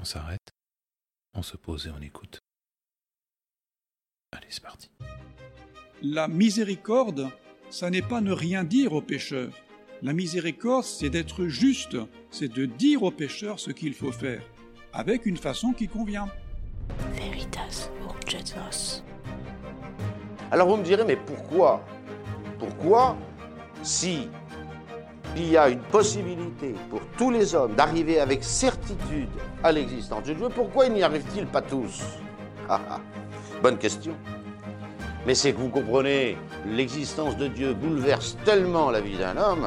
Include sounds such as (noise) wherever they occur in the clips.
On s'arrête, on se pose et on écoute. Allez, c'est parti. La miséricorde, ça n'est pas ne rien dire aux pécheurs. La miséricorde, c'est d'être juste, c'est de dire aux pécheurs ce qu'il faut faire, avec une façon qui convient. Veritas Urgetos. Alors vous me direz, mais pourquoi? Pourquoi, si il y a une possibilité pour tous les hommes d'arriver avec certitude à l'existence de Dieu, pourquoi ils n'y arrivent-ils pas tous (laughs) Ah, ah. Bonne question. Mais c'est que vous comprenez, l'existence de Dieu bouleverse tellement la vie d'un homme.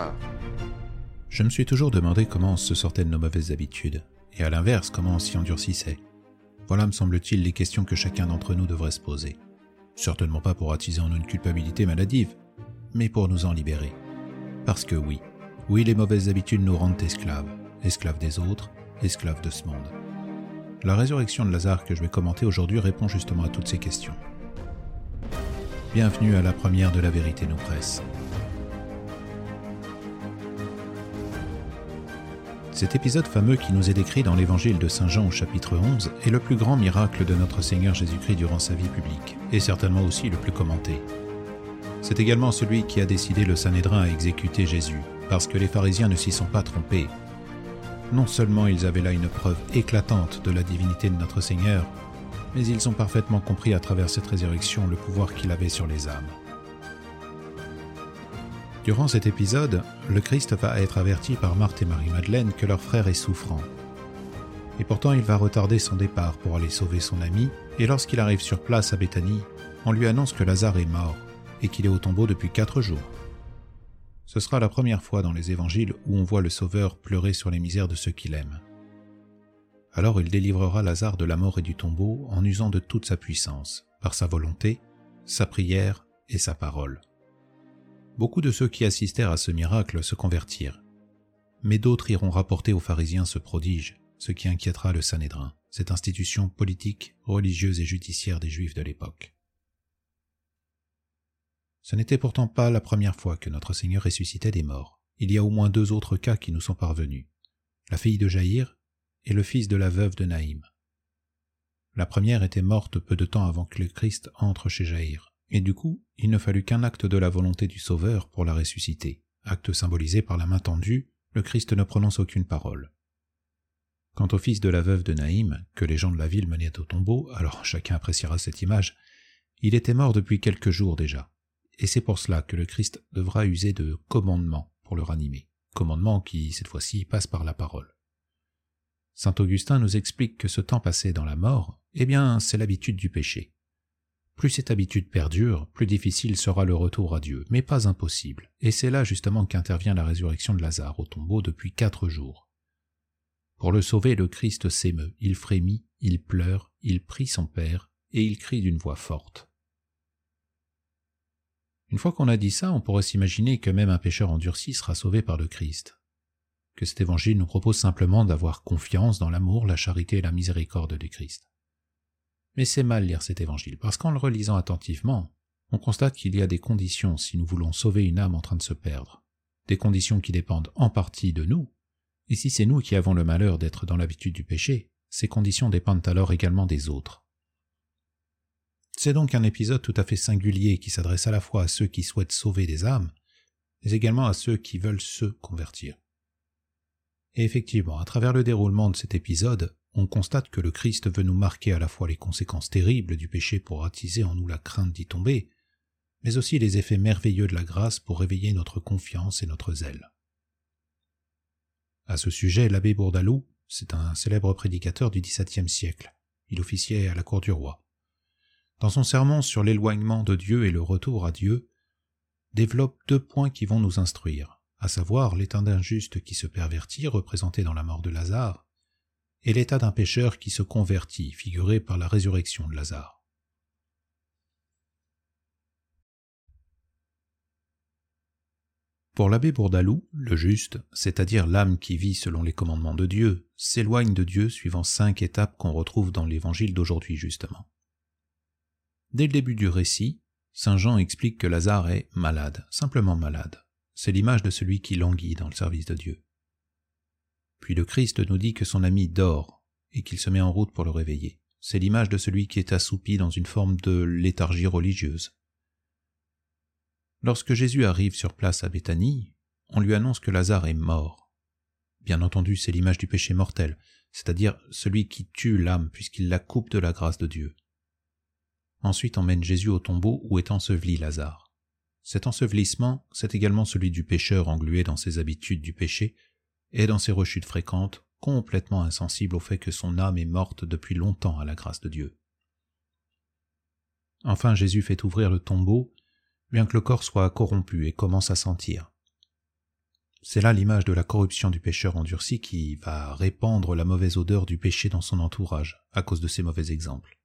Je me suis toujours demandé comment on se sortait de nos mauvaises habitudes, et à l'inverse, comment on s'y endurcissait. Voilà, me semble-t-il, les questions que chacun d'entre nous devrait se poser. Certainement pas pour attiser en nous une culpabilité maladive, mais pour nous en libérer. Parce que oui, oui, les mauvaises habitudes nous rendent esclaves, esclaves des autres, esclaves de ce monde. La résurrection de Lazare que je vais commenter aujourd'hui répond justement à toutes ces questions. Bienvenue à la première de la vérité nous presse. Cet épisode fameux qui nous est décrit dans l'évangile de Saint Jean au chapitre 11 est le plus grand miracle de notre Seigneur Jésus-Christ durant sa vie publique, et certainement aussi le plus commenté. C'est également celui qui a décidé le Sanhédrin à exécuter Jésus, parce que les pharisiens ne s'y sont pas trompés. Non seulement ils avaient là une preuve éclatante de la divinité de notre Seigneur, mais ils ont parfaitement compris à travers cette résurrection le pouvoir qu'il avait sur les âmes. Durant cet épisode, le Christ va être averti par Marthe et Marie-Madeleine que leur frère est souffrant. Et pourtant il va retarder son départ pour aller sauver son ami, et lorsqu'il arrive sur place à Béthanie, on lui annonce que Lazare est mort et qu'il est au tombeau depuis quatre jours. Ce sera la première fois dans les évangiles où on voit le Sauveur pleurer sur les misères de ceux qu'il aime. Alors il délivrera Lazare de la mort et du tombeau en usant de toute sa puissance, par sa volonté, sa prière et sa parole. Beaucoup de ceux qui assistèrent à ce miracle se convertirent, mais d'autres iront rapporter aux pharisiens ce prodige, ce qui inquiétera le Sanhédrin, cette institution politique, religieuse et judiciaire des Juifs de l'époque. Ce n'était pourtant pas la première fois que notre Seigneur ressuscitait des morts. Il y a au moins deux autres cas qui nous sont parvenus. La fille de Jaïr et le fils de la veuve de Naïm. La première était morte peu de temps avant que le Christ entre chez Jaïr, et du coup, il ne fallut qu'un acte de la volonté du Sauveur pour la ressusciter, acte symbolisé par la main tendue, le Christ ne prononce aucune parole. Quant au fils de la veuve de Naïm, que les gens de la ville menaient au tombeau, alors chacun appréciera cette image, il était mort depuis quelques jours déjà, et c'est pour cela que le Christ devra user de commandement pour le ranimer, commandement qui, cette fois-ci, passe par la parole. Saint Augustin nous explique que ce temps passé dans la mort, eh bien, c'est l'habitude du péché. Plus cette habitude perdure, plus difficile sera le retour à Dieu, mais pas impossible, et c'est là justement qu'intervient la résurrection de Lazare au tombeau depuis quatre jours. Pour le sauver, le Christ s'émeut, il frémit, il pleure, il prie son Père, et il crie d'une voix forte. Une fois qu'on a dit ça, on pourrait s'imaginer que même un pécheur endurci sera sauvé par le Christ. Que cet évangile nous propose simplement d'avoir confiance dans l'amour, la charité et la miséricorde du Christ. Mais c'est mal lire cet évangile, parce qu'en le relisant attentivement, on constate qu'il y a des conditions si nous voulons sauver une âme en train de se perdre, des conditions qui dépendent en partie de nous, et si c'est nous qui avons le malheur d'être dans l'habitude du péché, ces conditions dépendent alors également des autres. C'est donc un épisode tout à fait singulier qui s'adresse à la fois à ceux qui souhaitent sauver des âmes, mais également à ceux qui veulent se convertir. Et effectivement, à travers le déroulement de cet épisode, on constate que le Christ veut nous marquer à la fois les conséquences terribles du péché pour attiser en nous la crainte d'y tomber, mais aussi les effets merveilleux de la grâce pour réveiller notre confiance et notre zèle. À ce sujet, l'abbé Bourdaloue, c'est un célèbre prédicateur du XVIIe siècle. Il officiait à la cour du roi dans son sermon sur l'éloignement de Dieu et le retour à Dieu, développe deux points qui vont nous instruire, à savoir l'état d'un juste qui se pervertit, représenté dans la mort de Lazare, et l'état d'un pécheur qui se convertit, figuré par la résurrection de Lazare. Pour l'abbé Bourdaloue, le juste, c'est-à-dire l'âme qui vit selon les commandements de Dieu, s'éloigne de Dieu suivant cinq étapes qu'on retrouve dans l'évangile d'aujourd'hui justement. Dès le début du récit, Saint Jean explique que Lazare est malade, simplement malade. C'est l'image de celui qui languit dans le service de Dieu. Puis le Christ nous dit que son ami dort, et qu'il se met en route pour le réveiller. C'est l'image de celui qui est assoupi dans une forme de léthargie religieuse. Lorsque Jésus arrive sur place à Béthanie, on lui annonce que Lazare est mort. Bien entendu, c'est l'image du péché mortel, c'est-à-dire celui qui tue l'âme puisqu'il la coupe de la grâce de Dieu. Ensuite emmène Jésus au tombeau où est enseveli Lazare. Cet ensevelissement, c'est également celui du pécheur englué dans ses habitudes du péché et dans ses rechutes fréquentes, complètement insensible au fait que son âme est morte depuis longtemps à la grâce de Dieu. Enfin Jésus fait ouvrir le tombeau, bien que le corps soit corrompu et commence à sentir. C'est là l'image de la corruption du pécheur endurci qui va répandre la mauvaise odeur du péché dans son entourage à cause de ses mauvais exemples.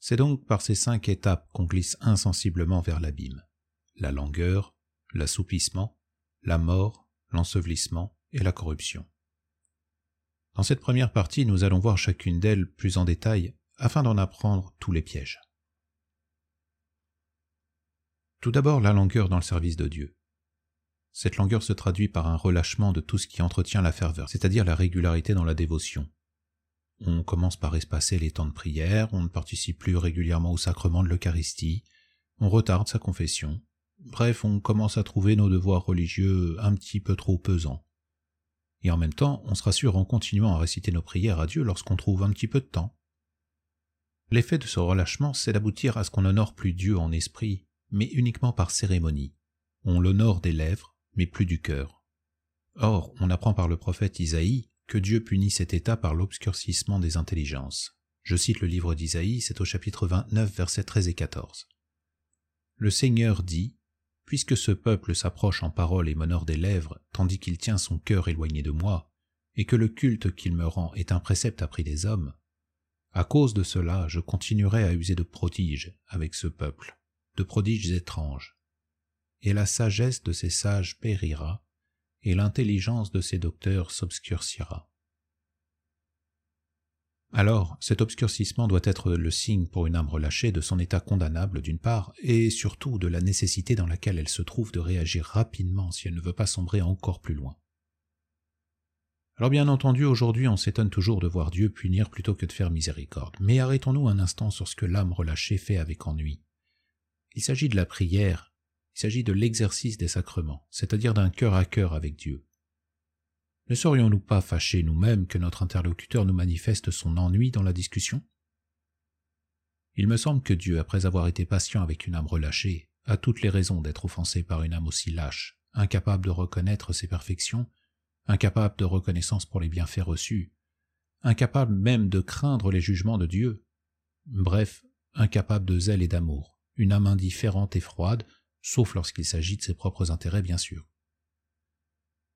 C'est donc par ces cinq étapes qu'on glisse insensiblement vers l'abîme. La langueur, l'assoupissement, la mort, l'ensevelissement et la corruption. Dans cette première partie, nous allons voir chacune d'elles plus en détail afin d'en apprendre tous les pièges. Tout d'abord, la langueur dans le service de Dieu. Cette langueur se traduit par un relâchement de tout ce qui entretient la ferveur, c'est-à-dire la régularité dans la dévotion. On commence par espacer les temps de prière, on ne participe plus régulièrement au sacrement de l'Eucharistie, on retarde sa confession. Bref, on commence à trouver nos devoirs religieux un petit peu trop pesants. Et en même temps, on se rassure en continuant à réciter nos prières à Dieu lorsqu'on trouve un petit peu de temps. L'effet de ce relâchement, c'est d'aboutir à ce qu'on honore plus Dieu en esprit, mais uniquement par cérémonie. On l'honore des lèvres, mais plus du cœur. Or, on apprend par le prophète Isaïe que Dieu punit cet état par l'obscurcissement des intelligences. Je cite le livre d'Isaïe, c'est au chapitre 29, versets 13 et 14. Le Seigneur dit, Puisque ce peuple s'approche en parole et m'honore des lèvres, tandis qu'il tient son cœur éloigné de moi, et que le culte qu'il me rend est un précepte appris des hommes, à cause de cela je continuerai à user de prodiges avec ce peuple, de prodiges étranges, et la sagesse de ces sages périra, et l'intelligence de ces docteurs s'obscurcira. Alors, cet obscurcissement doit être le signe pour une âme relâchée de son état condamnable d'une part, et surtout de la nécessité dans laquelle elle se trouve de réagir rapidement si elle ne veut pas sombrer encore plus loin. Alors bien entendu, aujourd'hui on s'étonne toujours de voir Dieu punir plutôt que de faire miséricorde, mais arrêtons-nous un instant sur ce que l'âme relâchée fait avec ennui. Il s'agit de la prière il s'agit de l'exercice des sacrements, c'est-à-dire d'un cœur à cœur avec Dieu. Ne serions-nous pas fâchés nous-mêmes que notre interlocuteur nous manifeste son ennui dans la discussion? Il me semble que Dieu, après avoir été patient avec une âme relâchée, a toutes les raisons d'être offensé par une âme aussi lâche, incapable de reconnaître ses perfections, incapable de reconnaissance pour les bienfaits reçus, incapable même de craindre les jugements de Dieu, bref, incapable de zèle et d'amour, une âme indifférente et froide, sauf lorsqu'il s'agit de ses propres intérêts bien sûr.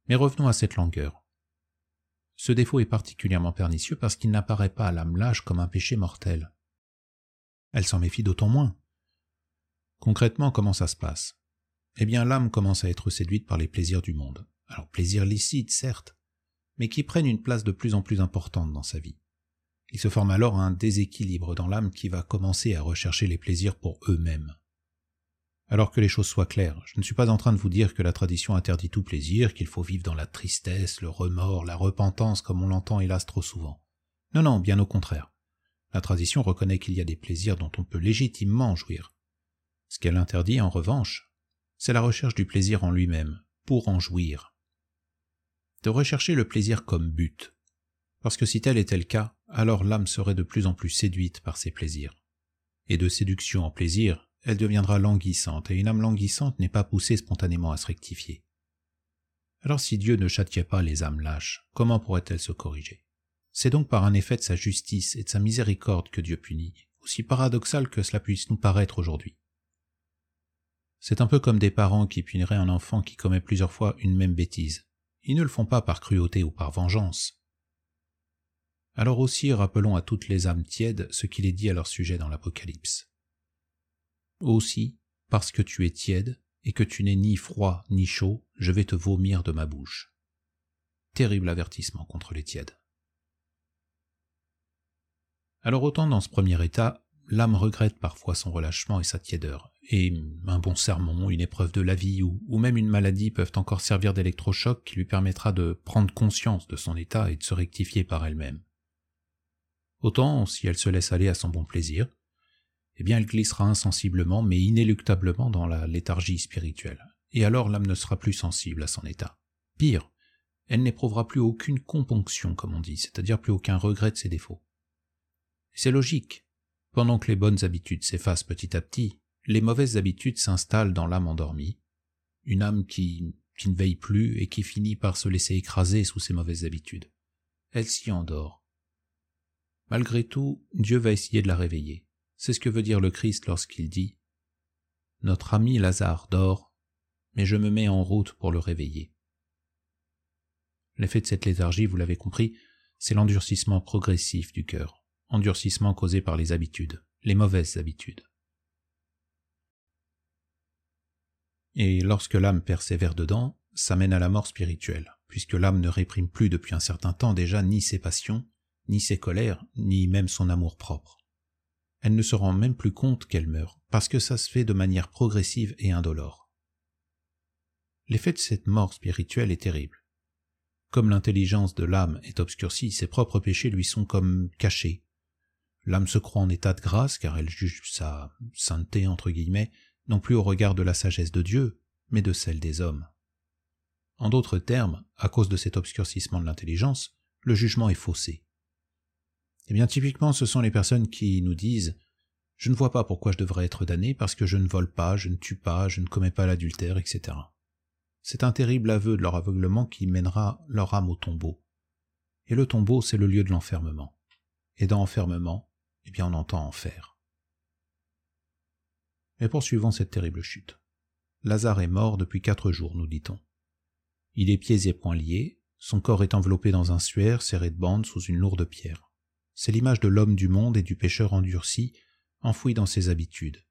Mais revenons à cette langueur. Ce défaut est particulièrement pernicieux parce qu'il n'apparaît pas à l'âme lâche comme un péché mortel. Elle s'en méfie d'autant moins. Concrètement, comment ça se passe? Eh bien, l'âme commence à être séduite par les plaisirs du monde. Alors, plaisirs licites, certes, mais qui prennent une place de plus en plus importante dans sa vie. Il se forme alors un déséquilibre dans l'âme qui va commencer à rechercher les plaisirs pour eux-mêmes. Alors que les choses soient claires, je ne suis pas en train de vous dire que la tradition interdit tout plaisir, qu'il faut vivre dans la tristesse, le remords, la repentance comme on l'entend hélas trop souvent. Non, non, bien au contraire. La tradition reconnaît qu'il y a des plaisirs dont on peut légitimement jouir. Ce qu'elle interdit, en revanche, c'est la recherche du plaisir en lui-même, pour en jouir. De rechercher le plaisir comme but. Parce que si tel était le cas, alors l'âme serait de plus en plus séduite par ses plaisirs. Et de séduction en plaisir, elle deviendra languissante, et une âme languissante n'est pas poussée spontanément à se rectifier. Alors si Dieu ne châtiait pas les âmes lâches, comment pourrait-elle se corriger? C'est donc par un effet de sa justice et de sa miséricorde que Dieu punit, aussi paradoxal que cela puisse nous paraître aujourd'hui. C'est un peu comme des parents qui puniraient un enfant qui commet plusieurs fois une même bêtise. Ils ne le font pas par cruauté ou par vengeance. Alors aussi rappelons à toutes les âmes tièdes ce qu'il est dit à leur sujet dans l'Apocalypse. Aussi, parce que tu es tiède, et que tu n'es ni froid ni chaud, je vais te vomir de ma bouche. Terrible avertissement contre les tièdes. Alors autant dans ce premier état, l'âme regrette parfois son relâchement et sa tiédeur, et un bon sermon, une épreuve de la vie ou, ou même une maladie peuvent encore servir d'électrochoc qui lui permettra de prendre conscience de son état et de se rectifier par elle-même. Autant, si elle se laisse aller à son bon plaisir, eh bien elle glissera insensiblement mais inéluctablement dans la léthargie spirituelle, et alors l'âme ne sera plus sensible à son état. Pire, elle n'éprouvera plus aucune componction, comme on dit, c'est-à-dire plus aucun regret de ses défauts. C'est logique. Pendant que les bonnes habitudes s'effacent petit à petit, les mauvaises habitudes s'installent dans l'âme endormie, une âme qui, qui ne veille plus et qui finit par se laisser écraser sous ses mauvaises habitudes. Elle s'y endort. Malgré tout, Dieu va essayer de la réveiller. C'est ce que veut dire le Christ lorsqu'il dit Notre ami Lazare dort, mais je me mets en route pour le réveiller. L'effet de cette léthargie, vous l'avez compris, c'est l'endurcissement progressif du cœur, endurcissement causé par les habitudes, les mauvaises habitudes. Et lorsque l'âme persévère dedans, ça mène à la mort spirituelle, puisque l'âme ne réprime plus depuis un certain temps déjà ni ses passions, ni ses colères, ni même son amour propre. Elle ne se rend même plus compte qu'elle meurt, parce que ça se fait de manière progressive et indolore. L'effet de cette mort spirituelle est terrible. Comme l'intelligence de l'âme est obscurcie, ses propres péchés lui sont comme cachés. L'âme se croit en état de grâce car elle juge sa sainteté entre guillemets non plus au regard de la sagesse de Dieu, mais de celle des hommes. En d'autres termes, à cause de cet obscurcissement de l'intelligence, le jugement est faussé. Eh bien, typiquement, ce sont les personnes qui nous disent Je ne vois pas pourquoi je devrais être damné parce que je ne vole pas, je ne tue pas, je ne commets pas l'adultère, etc. C'est un terrible aveu de leur aveuglement qui mènera leur âme au tombeau. Et le tombeau, c'est le lieu de l'enfermement. Et dans enfermement, eh bien, on entend enfer. Mais poursuivons cette terrible chute. Lazare est mort depuis quatre jours, nous dit-on. Il est pieds et poings liés, son corps est enveloppé dans un suaire serré de bandes sous une lourde pierre. C'est l'image de l'homme du monde et du pécheur endurci, enfoui dans ses habitudes.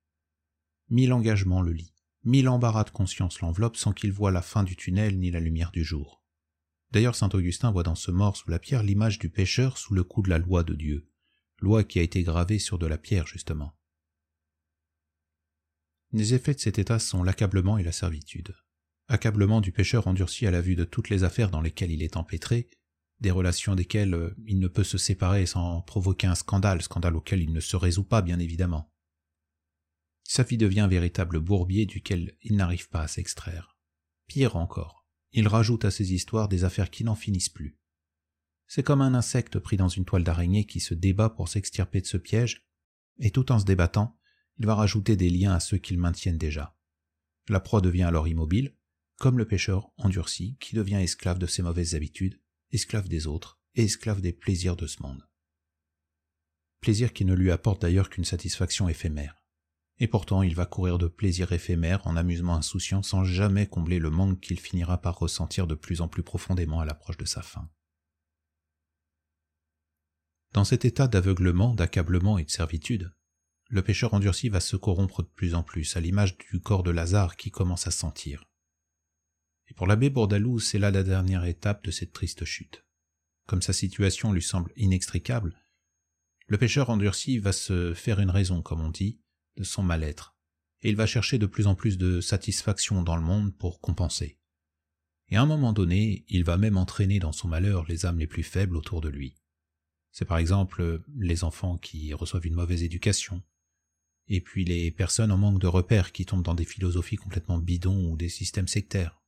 Mille engagements le lient, mille embarras de conscience l'enveloppent sans qu'il voie la fin du tunnel ni la lumière du jour. D'ailleurs, saint Augustin voit dans ce mort sous la pierre l'image du pécheur sous le coup de la loi de Dieu, loi qui a été gravée sur de la pierre justement. Les effets de cet état sont l'accablement et la servitude. Accablement du pécheur endurci à la vue de toutes les affaires dans lesquelles il est empêtré, des relations desquelles euh, il ne peut se séparer sans provoquer un scandale, scandale auquel il ne se résout pas, bien évidemment. Sa vie devient un véritable bourbier duquel il n'arrive pas à s'extraire. Pire encore, il rajoute à ses histoires des affaires qui n'en finissent plus. C'est comme un insecte pris dans une toile d'araignée qui se débat pour s'extirper de ce piège, et tout en se débattant, il va rajouter des liens à ceux qu'il maintiennent déjà. La proie devient alors immobile, comme le pêcheur endurci qui devient esclave de ses mauvaises habitudes, esclave des autres et esclave des plaisirs de ce monde. Plaisir qui ne lui apporte d'ailleurs qu'une satisfaction éphémère. Et pourtant il va courir de plaisirs éphémères en amusement insouciant sans jamais combler le manque qu'il finira par ressentir de plus en plus profondément à l'approche de sa fin. Dans cet état d'aveuglement, d'accablement et de servitude, le pécheur endurci va se corrompre de plus en plus, à l'image du corps de Lazare qui commence à sentir. Et pour l'abbé Bourdalou, c'est là la dernière étape de cette triste chute. Comme sa situation lui semble inextricable, le pécheur endurci va se faire une raison, comme on dit, de son mal-être, et il va chercher de plus en plus de satisfaction dans le monde pour compenser. Et à un moment donné, il va même entraîner dans son malheur les âmes les plus faibles autour de lui. C'est par exemple les enfants qui reçoivent une mauvaise éducation, et puis les personnes en manque de repères qui tombent dans des philosophies complètement bidons ou des systèmes sectaires.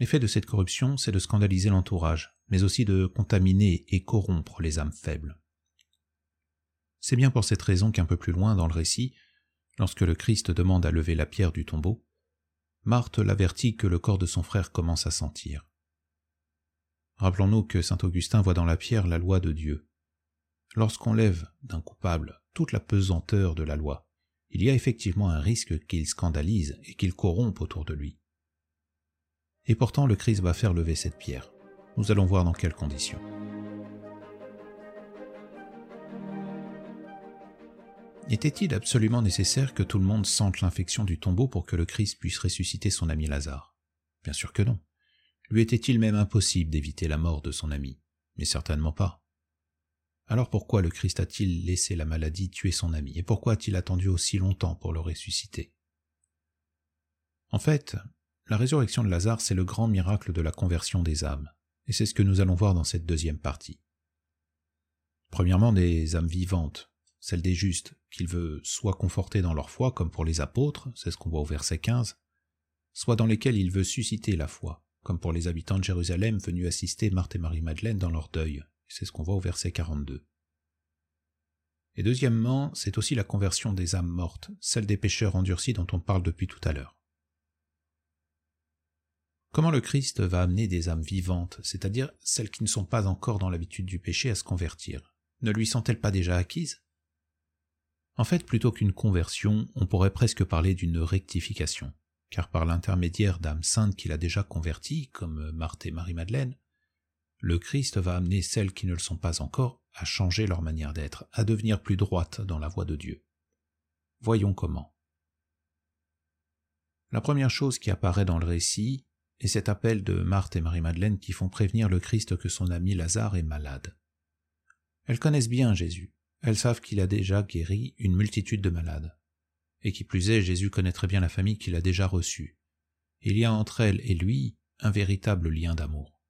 L'effet de cette corruption, c'est de scandaliser l'entourage, mais aussi de contaminer et corrompre les âmes faibles. C'est bien pour cette raison qu'un peu plus loin dans le récit, lorsque le Christ demande à lever la pierre du tombeau, Marthe l'avertit que le corps de son frère commence à sentir. Rappelons-nous que saint Augustin voit dans la pierre la loi de Dieu. Lorsqu'on lève d'un coupable toute la pesanteur de la loi, il y a effectivement un risque qu'il scandalise et qu'il corrompe autour de lui. Et pourtant le Christ va faire lever cette pierre. Nous allons voir dans quelles conditions. Était-il absolument nécessaire que tout le monde sente l'infection du tombeau pour que le Christ puisse ressusciter son ami Lazare? Bien sûr que non. Lui était-il même impossible d'éviter la mort de son ami? Mais certainement pas. Alors pourquoi le Christ a-t-il laissé la maladie tuer son ami? Et pourquoi a-t-il attendu aussi longtemps pour le ressusciter? En fait, la résurrection de Lazare, c'est le grand miracle de la conversion des âmes, et c'est ce que nous allons voir dans cette deuxième partie. Premièrement, des âmes vivantes, celles des justes, qu'il veut soit conforter dans leur foi, comme pour les apôtres, c'est ce qu'on voit au verset 15, soit dans lesquelles il veut susciter la foi, comme pour les habitants de Jérusalem venus assister Marthe et Marie-Madeleine dans leur deuil, c'est ce qu'on voit au verset 42. Et deuxièmement, c'est aussi la conversion des âmes mortes, celles des pécheurs endurcis dont on parle depuis tout à l'heure. Comment le Christ va amener des âmes vivantes, c'est-à-dire celles qui ne sont pas encore dans l'habitude du péché, à se convertir? Ne lui sont-elles pas déjà acquises? En fait, plutôt qu'une conversion, on pourrait presque parler d'une rectification, car par l'intermédiaire d'âmes saintes qu'il a déjà converties, comme Marthe et Marie-Madeleine, le Christ va amener celles qui ne le sont pas encore à changer leur manière d'être, à devenir plus droites dans la voie de Dieu. Voyons comment. La première chose qui apparaît dans le récit, et cet appel de Marthe et Marie-Madeleine qui font prévenir le Christ que son ami Lazare est malade. Elles connaissent bien Jésus, elles savent qu'il a déjà guéri une multitude de malades. Et qui plus est, Jésus connaît très bien la famille qu'il a déjà reçue. Il y a entre elles et lui un véritable lien d'amour.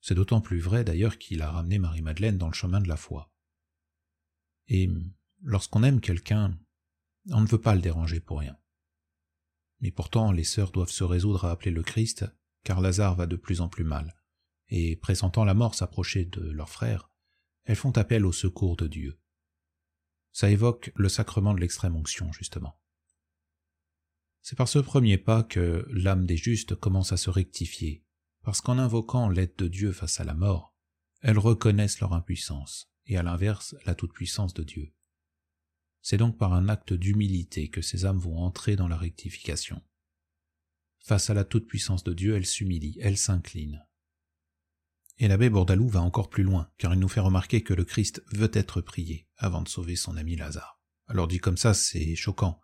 C'est d'autant plus vrai d'ailleurs qu'il a ramené Marie-Madeleine dans le chemin de la foi. Et lorsqu'on aime quelqu'un, on ne veut pas le déranger pour rien. Mais pourtant, les sœurs doivent se résoudre à appeler le Christ, car Lazare va de plus en plus mal, et pressentant la mort s'approcher de leur frère, elles font appel au secours de Dieu. Ça évoque le sacrement de l'extrême onction, justement. C'est par ce premier pas que l'âme des justes commence à se rectifier, parce qu'en invoquant l'aide de Dieu face à la mort, elles reconnaissent leur impuissance, et à l'inverse la toute-puissance de Dieu. C'est donc par un acte d'humilité que ces âmes vont entrer dans la rectification. Face à la toute-puissance de Dieu, elles s'humilient, elles s'inclinent. Et l'abbé Bourdalou va encore plus loin, car il nous fait remarquer que le Christ veut être prié avant de sauver son ami Lazare. Alors dit comme ça, c'est choquant.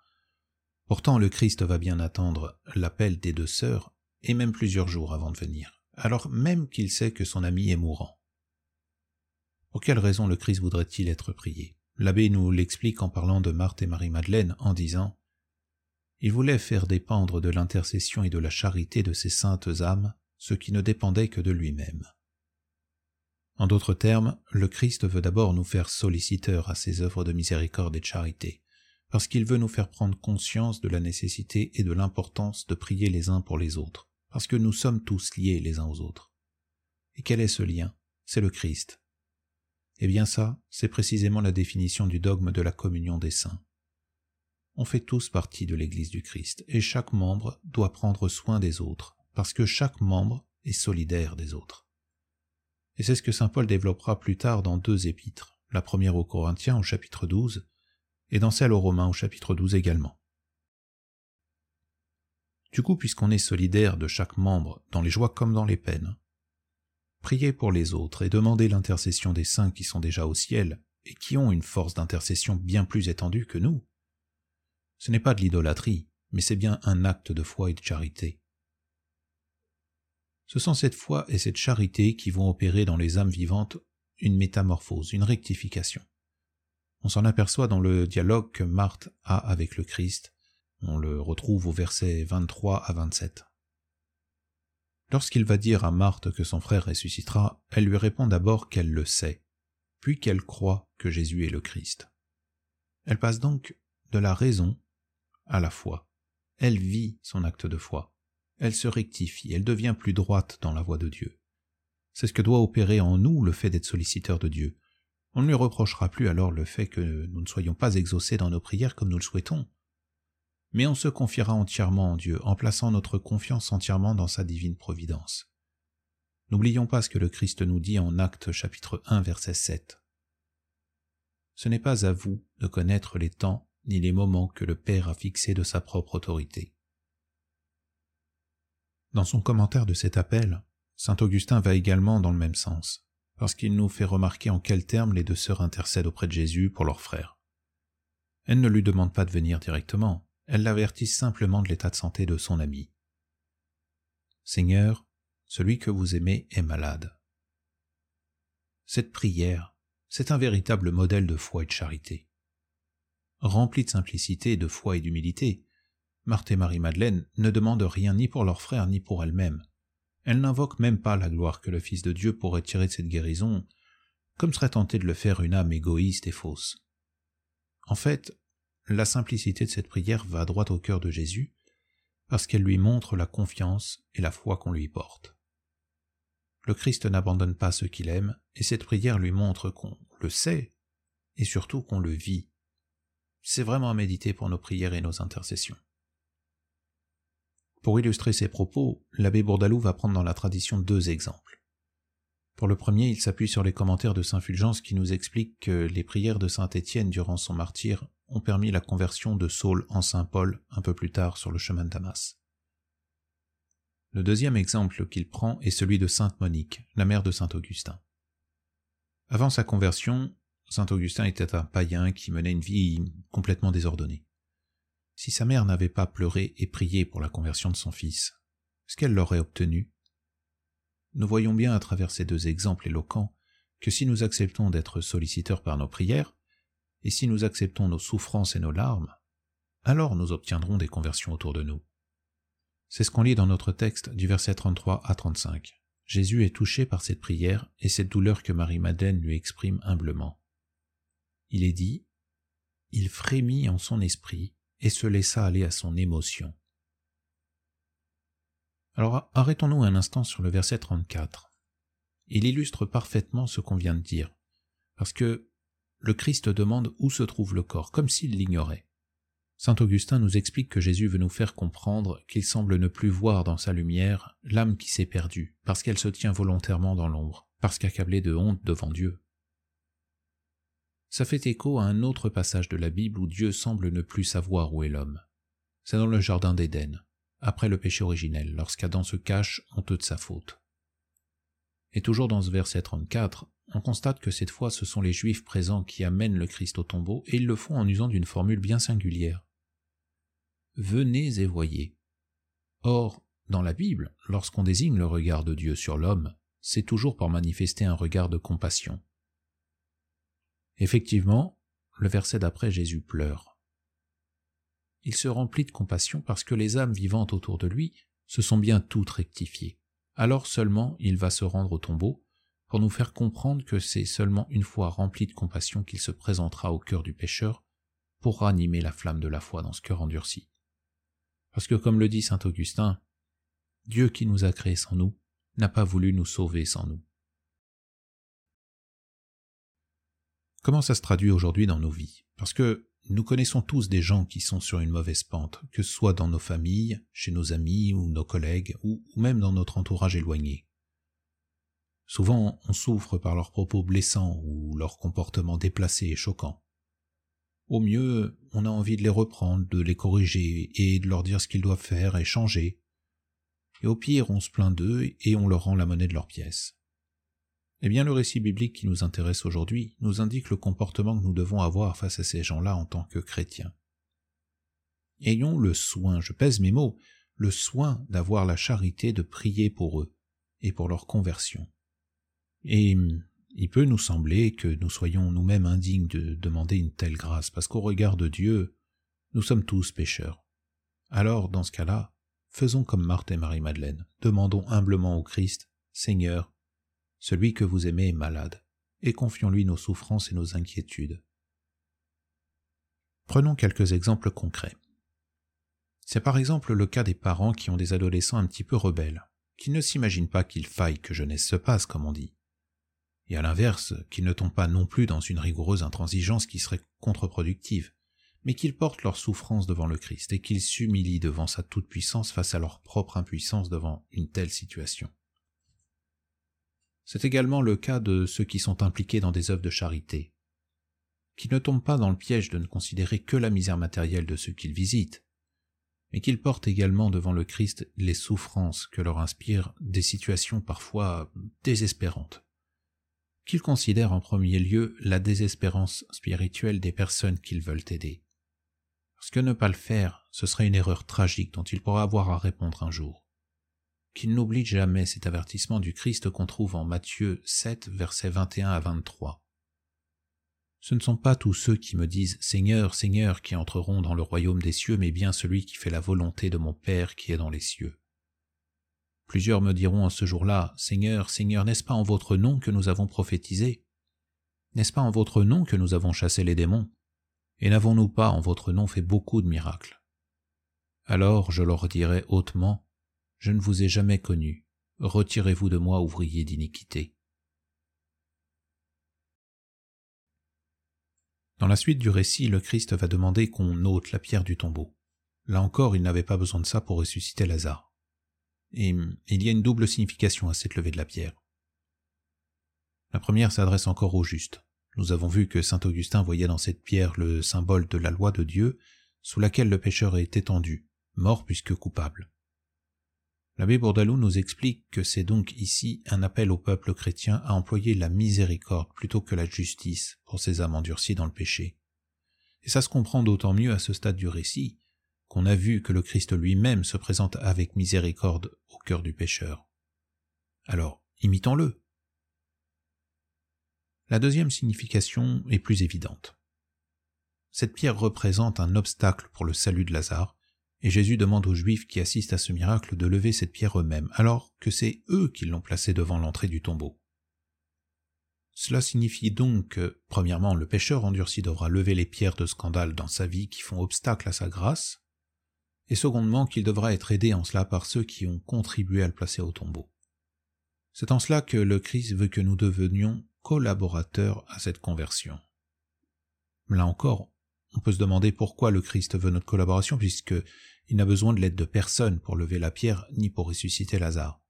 Pourtant, le Christ va bien attendre l'appel des deux sœurs, et même plusieurs jours avant de venir, alors même qu'il sait que son ami est mourant. Pour quelle raison le Christ voudrait-il être prié? L'abbé nous l'explique en parlant de Marthe et Marie-Madeleine en disant Il voulait faire dépendre de l'intercession et de la charité de ces saintes âmes ce qui ne dépendait que de lui-même. En d'autres termes, le Christ veut d'abord nous faire solliciteurs à ses œuvres de miséricorde et de charité, parce qu'il veut nous faire prendre conscience de la nécessité et de l'importance de prier les uns pour les autres, parce que nous sommes tous liés les uns aux autres. Et quel est ce lien? C'est le Christ, eh bien ça, c'est précisément la définition du dogme de la communion des saints. On fait tous partie de l'Église du Christ, et chaque membre doit prendre soin des autres, parce que chaque membre est solidaire des autres. Et c'est ce que saint Paul développera plus tard dans deux épîtres, la première aux Corinthiens au chapitre 12, et dans celle aux Romains au chapitre 12 également. Du coup, puisqu'on est solidaire de chaque membre dans les joies comme dans les peines, Priez pour les autres et demandez l'intercession des saints qui sont déjà au ciel et qui ont une force d'intercession bien plus étendue que nous. Ce n'est pas de l'idolâtrie, mais c'est bien un acte de foi et de charité. Ce sont cette foi et cette charité qui vont opérer dans les âmes vivantes une métamorphose, une rectification. On s'en aperçoit dans le dialogue que Marthe a avec le Christ. On le retrouve au verset 23 à 27. Lorsqu'il va dire à Marthe que son frère ressuscitera, elle lui répond d'abord qu'elle le sait, puis qu'elle croit que Jésus est le Christ. Elle passe donc de la raison à la foi. Elle vit son acte de foi. Elle se rectifie, elle devient plus droite dans la voie de Dieu. C'est ce que doit opérer en nous le fait d'être solliciteur de Dieu. On ne lui reprochera plus alors le fait que nous ne soyons pas exaucés dans nos prières comme nous le souhaitons mais on se confiera entièrement en Dieu en plaçant notre confiance entièrement dans sa divine providence. N'oublions pas ce que le Christ nous dit en Actes chapitre 1 verset 7. Ce n'est pas à vous de connaître les temps ni les moments que le Père a fixés de sa propre autorité. Dans son commentaire de cet appel, saint Augustin va également dans le même sens, parce qu'il nous fait remarquer en quels termes les deux sœurs intercèdent auprès de Jésus pour leur frère. Elles ne lui demandent pas de venir directement, elle l'avertit simplement de l'état de santé de son ami. Seigneur, celui que vous aimez est malade. Cette prière, C'est un véritable modèle de foi et de charité. Rempli de simplicité, de foi et d'humilité, Marthe et Marie-Madeleine ne demandent rien ni pour leurs frères ni pour elles-mêmes. Elles n'invoquent même pas la gloire que le Fils de Dieu pourrait tirer de cette guérison, comme serait tenté de le faire une âme égoïste et fausse. En fait, la simplicité de cette prière va droit au cœur de Jésus, parce qu'elle lui montre la confiance et la foi qu'on lui porte. Le Christ n'abandonne pas ceux qu'il aime, et cette prière lui montre qu'on le sait, et surtout qu'on le vit. C'est vraiment à méditer pour nos prières et nos intercessions. Pour illustrer ses propos, l'abbé Bourdalou va prendre dans la tradition deux exemples. Pour le premier, il s'appuie sur les commentaires de saint Fulgence qui nous expliquent que les prières de saint Étienne durant son martyr ont permis la conversion de Saul en saint Paul un peu plus tard sur le chemin de Damas. Le deuxième exemple qu'il prend est celui de sainte Monique, la mère de saint Augustin. Avant sa conversion, saint Augustin était un païen qui menait une vie complètement désordonnée si sa mère n'avait pas pleuré et prié pour la conversion de son fils, est-ce qu'elle l'aurait obtenu Nous voyons bien à travers ces deux exemples éloquents que si nous acceptons d'être solliciteurs par nos prières, et si nous acceptons nos souffrances et nos larmes, alors nous obtiendrons des conversions autour de nous. C'est ce qu'on lit dans notre texte du verset 33 à 35. Jésus est touché par cette prière et cette douleur que Marie-Madeleine lui exprime humblement. Il est dit, il frémit en son esprit et se laissa aller à son émotion. Alors arrêtons-nous un instant sur le verset 34. Il illustre parfaitement ce qu'on vient de dire, parce que le Christ demande où se trouve le corps, comme s'il l'ignorait. Saint Augustin nous explique que Jésus veut nous faire comprendre qu'il semble ne plus voir dans sa lumière l'âme qui s'est perdue, parce qu'elle se tient volontairement dans l'ombre, parce qu'accablée de honte devant Dieu. Ça fait écho à un autre passage de la Bible où Dieu semble ne plus savoir où est l'homme. C'est dans le Jardin d'Éden, après le péché originel, lorsqu'Adam se cache honteux de sa faute. Et toujours dans ce verset 34, on constate que cette fois ce sont les Juifs présents qui amènent le Christ au tombeau, et ils le font en usant d'une formule bien singulière. Venez et voyez. Or, dans la Bible, lorsqu'on désigne le regard de Dieu sur l'homme, c'est toujours pour manifester un regard de compassion. Effectivement, le verset d'après Jésus pleure. Il se remplit de compassion parce que les âmes vivantes autour de lui se sont bien toutes rectifiées. Alors seulement il va se rendre au tombeau pour nous faire comprendre que c'est seulement une fois rempli de compassion qu'il se présentera au cœur du pécheur pour ranimer la flamme de la foi dans ce cœur endurci. Parce que comme le dit saint Augustin, Dieu qui nous a créés sans nous n'a pas voulu nous sauver sans nous. Comment ça se traduit aujourd'hui dans nos vies? Parce que nous connaissons tous des gens qui sont sur une mauvaise pente, que ce soit dans nos familles, chez nos amis ou nos collègues, ou, même dans notre entourage éloigné. Souvent, on souffre par leurs propos blessants ou leurs comportements déplacés et choquants. Au mieux, on a envie de les reprendre, de les corriger et de leur dire ce qu'ils doivent faire et changer. Et au pire, on se plaint d'eux et on leur rend la monnaie de leurs pièces. Eh bien, le récit biblique qui nous intéresse aujourd'hui nous indique le comportement que nous devons avoir face à ces gens-là en tant que chrétiens. Ayons le soin, je pèse mes mots, le soin d'avoir la charité de prier pour eux et pour leur conversion. Et il peut nous sembler que nous soyons nous-mêmes indignes de demander une telle grâce, parce qu'au regard de Dieu, nous sommes tous pécheurs. Alors, dans ce cas-là, faisons comme Marthe et Marie-Madeleine, demandons humblement au Christ, Seigneur, celui que vous aimez est malade, et confions-lui nos souffrances et nos inquiétudes. Prenons quelques exemples concrets. C'est par exemple le cas des parents qui ont des adolescents un petit peu rebelles, qui ne s'imaginent pas qu'il faille que jeunesse se passe, comme on dit. Et à l'inverse, qu'ils ne tombent pas non plus dans une rigoureuse intransigeance qui serait contre-productive, mais qu'ils portent leur souffrance devant le Christ et qu'ils s'humilient devant sa toute-puissance face à leur propre impuissance devant une telle situation. C'est également le cas de ceux qui sont impliqués dans des œuvres de charité, qui ne tombent pas dans le piège de ne considérer que la misère matérielle de ceux qu'ils visitent, mais qu'ils portent également devant le Christ les souffrances que leur inspirent des situations parfois désespérantes, qu'ils considèrent en premier lieu la désespérance spirituelle des personnes qu'ils veulent aider. Parce que ne pas le faire, ce serait une erreur tragique dont il pourra avoir à répondre un jour qu'il n'oublie jamais cet avertissement du Christ qu'on trouve en Matthieu 7, versets 21 à 23. Ce ne sont pas tous ceux qui me disent Seigneur, Seigneur qui entreront dans le royaume des cieux, mais bien celui qui fait la volonté de mon Père qui est dans les cieux. Plusieurs me diront en ce jour-là, Seigneur, Seigneur, n'est-ce pas en votre nom que nous avons prophétisé? N'est-ce pas en votre nom que nous avons chassé les démons? Et n'avons-nous pas en votre nom fait beaucoup de miracles? Alors je leur dirai hautement, Je ne vous ai jamais connu, retirez-vous de moi, ouvrier d'iniquité. Dans la suite du récit, le Christ va demander qu'on ôte la pierre du tombeau. Là encore, il n'avait pas besoin de ça pour ressusciter Lazare. Et il y a une double signification à cette levée de la pierre. La première s'adresse encore au juste. Nous avons vu que saint Augustin voyait dans cette pierre le symbole de la loi de Dieu, sous laquelle le pécheur est étendu, mort puisque coupable. L'abbé Bourdalou nous explique que c'est donc ici un appel au peuple chrétien à employer la miséricorde plutôt que la justice pour ces âmes endurcies dans le péché. Et ça se comprend d'autant mieux à ce stade du récit qu'on a vu que le Christ lui-même se présente avec miséricorde au cœur du pécheur. Alors, imitons-le. La deuxième signification est plus évidente. Cette pierre représente un obstacle pour le salut de Lazare, et Jésus demande aux Juifs qui assistent à ce miracle de lever cette pierre eux-mêmes, alors que c'est eux qui l'ont placée devant l'entrée du tombeau. Cela signifie donc que, premièrement, le pécheur endurci devra lever les pierres de scandale dans sa vie qui font obstacle à sa grâce, et secondement qu'il devra être aidé en cela par ceux qui ont contribué à le placer au tombeau. C'est en cela que le Christ veut que nous devenions collaborateurs à cette conversion. Là encore, on peut se demander pourquoi le Christ veut notre collaboration, puisque il n'a besoin de l'aide de personne pour lever la pierre, ni pour ressusciter Lazare.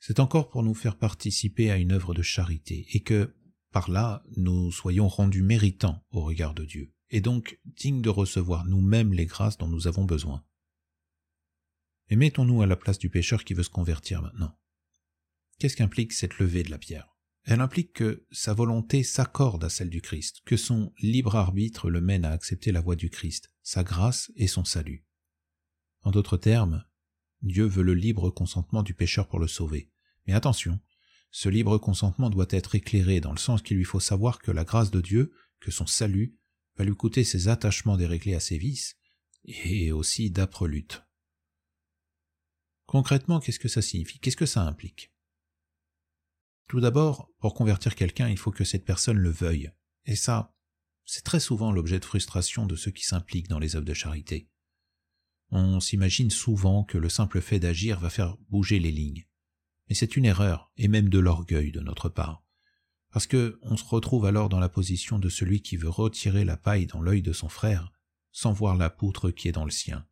C'est encore pour nous faire participer à une œuvre de charité, et que, par là, nous soyons rendus méritants au regard de Dieu, et donc dignes de recevoir nous-mêmes les grâces dont nous avons besoin. Et mettons-nous à la place du pécheur qui veut se convertir maintenant. Qu'est-ce qu'implique cette levée de la pierre? Elle implique que sa volonté s'accorde à celle du Christ, que son libre arbitre le mène à accepter la voie du Christ, sa grâce et son salut. En d'autres termes, Dieu veut le libre consentement du pécheur pour le sauver. Mais attention, ce libre consentement doit être éclairé dans le sens qu'il lui faut savoir que la grâce de Dieu, que son salut, va lui coûter ses attachements déréglés à ses vices, et aussi d'âpres luttes. Concrètement, qu'est-ce que ça signifie? Qu'est-ce que ça implique? Tout d'abord, pour convertir quelqu'un, il faut que cette personne le veuille. Et ça, c'est très souvent l'objet de frustration de ceux qui s'impliquent dans les œuvres de charité. On s'imagine souvent que le simple fait d'agir va faire bouger les lignes. Mais c'est une erreur, et même de l'orgueil de notre part. Parce que on se retrouve alors dans la position de celui qui veut retirer la paille dans l'œil de son frère, sans voir la poutre qui est dans le sien.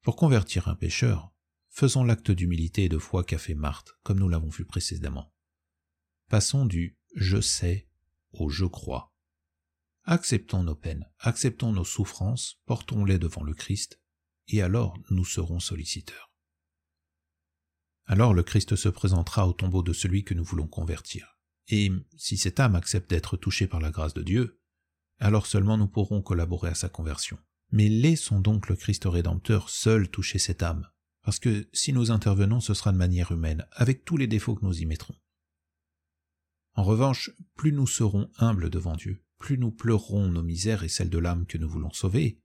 Pour convertir un pécheur, Faisons l'acte d'humilité et de foi qu'a fait Marthe, comme nous l'avons vu précédemment. Passons du je sais au je crois. Acceptons nos peines, acceptons nos souffrances, portons-les devant le Christ, et alors nous serons solliciteurs. Alors le Christ se présentera au tombeau de celui que nous voulons convertir. Et si cette âme accepte d'être touchée par la grâce de Dieu, alors seulement nous pourrons collaborer à sa conversion. Mais laissons donc le Christ rédempteur seul toucher cette âme, parce que si nous intervenons, ce sera de manière humaine, avec tous les défauts que nous y mettrons. En revanche, plus nous serons humbles devant Dieu, plus nous pleurerons nos misères et celles de l'âme que nous voulons sauver,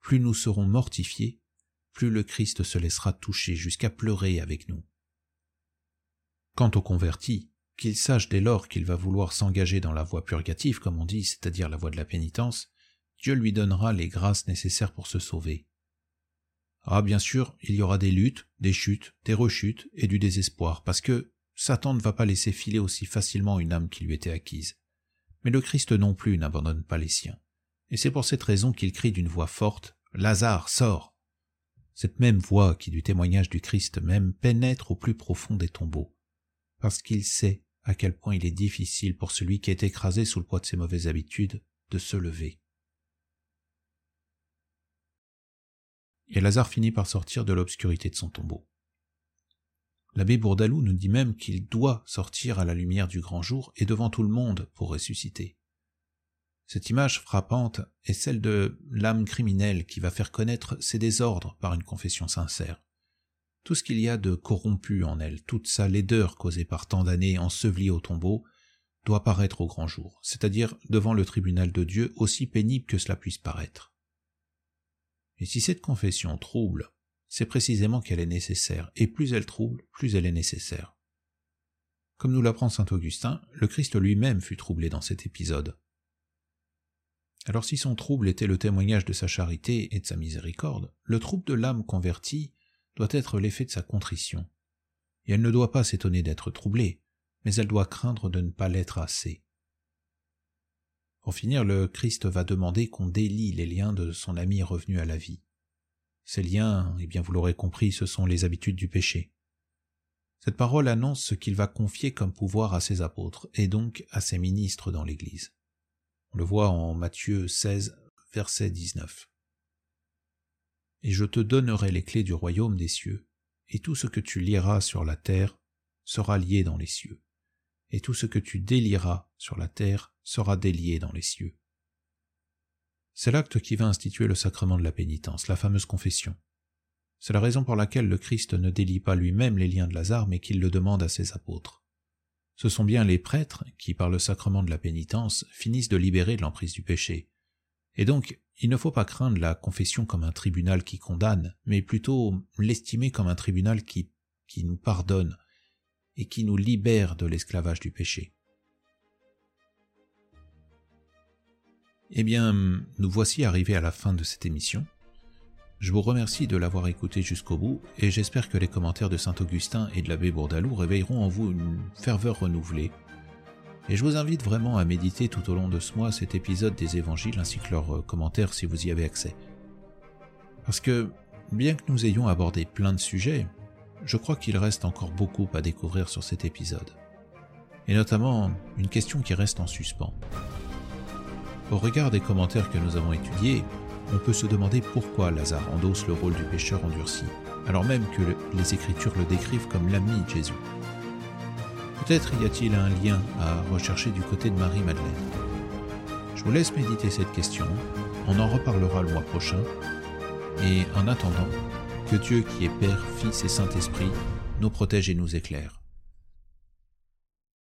plus nous serons mortifiés, plus le Christ se laissera toucher jusqu'à pleurer avec nous. Quant au converti, qu'il sache dès lors qu'il va vouloir s'engager dans la voie purgative, comme on dit, c'est-à-dire la voie de la pénitence, Dieu lui donnera les grâces nécessaires pour se sauver. Ah, bien sûr, il y aura des luttes, des chutes, des rechutes et du désespoir, parce que Satan ne va pas laisser filer aussi facilement une âme qui lui était acquise. Mais le Christ non plus n'abandonne pas les siens. Et c'est pour cette raison qu'il crie d'une voix forte Lazare, sors Cette même voix qui, du témoignage du Christ même, pénètre au plus profond des tombeaux, parce qu'il sait à quel point il est difficile pour celui qui est écrasé sous le poids de ses mauvaises habitudes de se lever. Et Lazare finit par sortir de l'obscurité de son tombeau. L'abbé Bourdalou nous dit même qu'il doit sortir à la lumière du grand jour et devant tout le monde pour ressusciter. Cette image frappante est celle de l'âme criminelle qui va faire connaître ses désordres par une confession sincère. Tout ce qu'il y a de corrompu en elle, toute sa laideur causée par tant d'années ensevelie au tombeau, doit paraître au grand jour, c'est-à-dire devant le tribunal de Dieu, aussi pénible que cela puisse paraître. Et si cette confession trouble, c'est précisément qu'elle est nécessaire, et plus elle trouble, plus elle est nécessaire. Comme nous l'apprend saint Augustin, le Christ lui-même fut troublé dans cet épisode. Alors si son trouble était le témoignage de sa charité et de sa miséricorde, le trouble de l'âme convertie doit être l'effet de sa contrition. Et elle ne doit pas s'étonner d'être troublée, mais elle doit craindre de ne pas l'être assez. Pour finir, le Christ va demander qu'on délie les liens de son ami revenu à la vie. Ces liens, eh bien vous l'aurez compris, ce sont les habitudes du péché. Cette parole annonce ce qu'il va confier comme pouvoir à ses apôtres, et donc à ses ministres dans l'Église. On le voit en Matthieu 16, verset 19. Et je te donnerai les clés du royaume des cieux, et tout ce que tu lieras sur la terre sera lié dans les cieux, et tout ce que tu délieras sur la terre sera délié dans les cieux. C'est l'acte qui va instituer le sacrement de la pénitence, la fameuse confession. C'est la raison pour laquelle le Christ ne délie pas lui-même les liens de Lazare, mais qu'il le demande à ses apôtres. Ce sont bien les prêtres qui, par le sacrement de la pénitence, finissent de libérer de l'emprise du péché. Et donc, il ne faut pas craindre la confession comme un tribunal qui condamne, mais plutôt l'estimer comme un tribunal qui, qui nous pardonne et qui nous libère de l'esclavage du péché. Eh bien, nous voici arrivés à la fin de cette émission. Je vous remercie de l'avoir écouté jusqu'au bout et j'espère que les commentaires de Saint Augustin et de l'abbé Bourdalou réveilleront en vous une ferveur renouvelée. Et je vous invite vraiment à méditer tout au long de ce mois cet épisode des évangiles ainsi que leurs euh, commentaires si vous y avez accès. Parce que, bien que nous ayons abordé plein de sujets, je crois qu'il reste encore beaucoup à découvrir sur cet épisode. Et notamment une question qui reste en suspens. Au regard des commentaires que nous avons étudiés, on peut se demander pourquoi Lazare endosse le rôle du pécheur endurci, alors même que les Écritures le décrivent comme l'ami de Jésus. Peut-être y a-t-il un lien à rechercher du côté de Marie-Madeleine. Je vous laisse méditer cette question, on en reparlera le mois prochain, et en attendant, que Dieu qui est Père, Fils et Saint-Esprit nous protège et nous éclaire.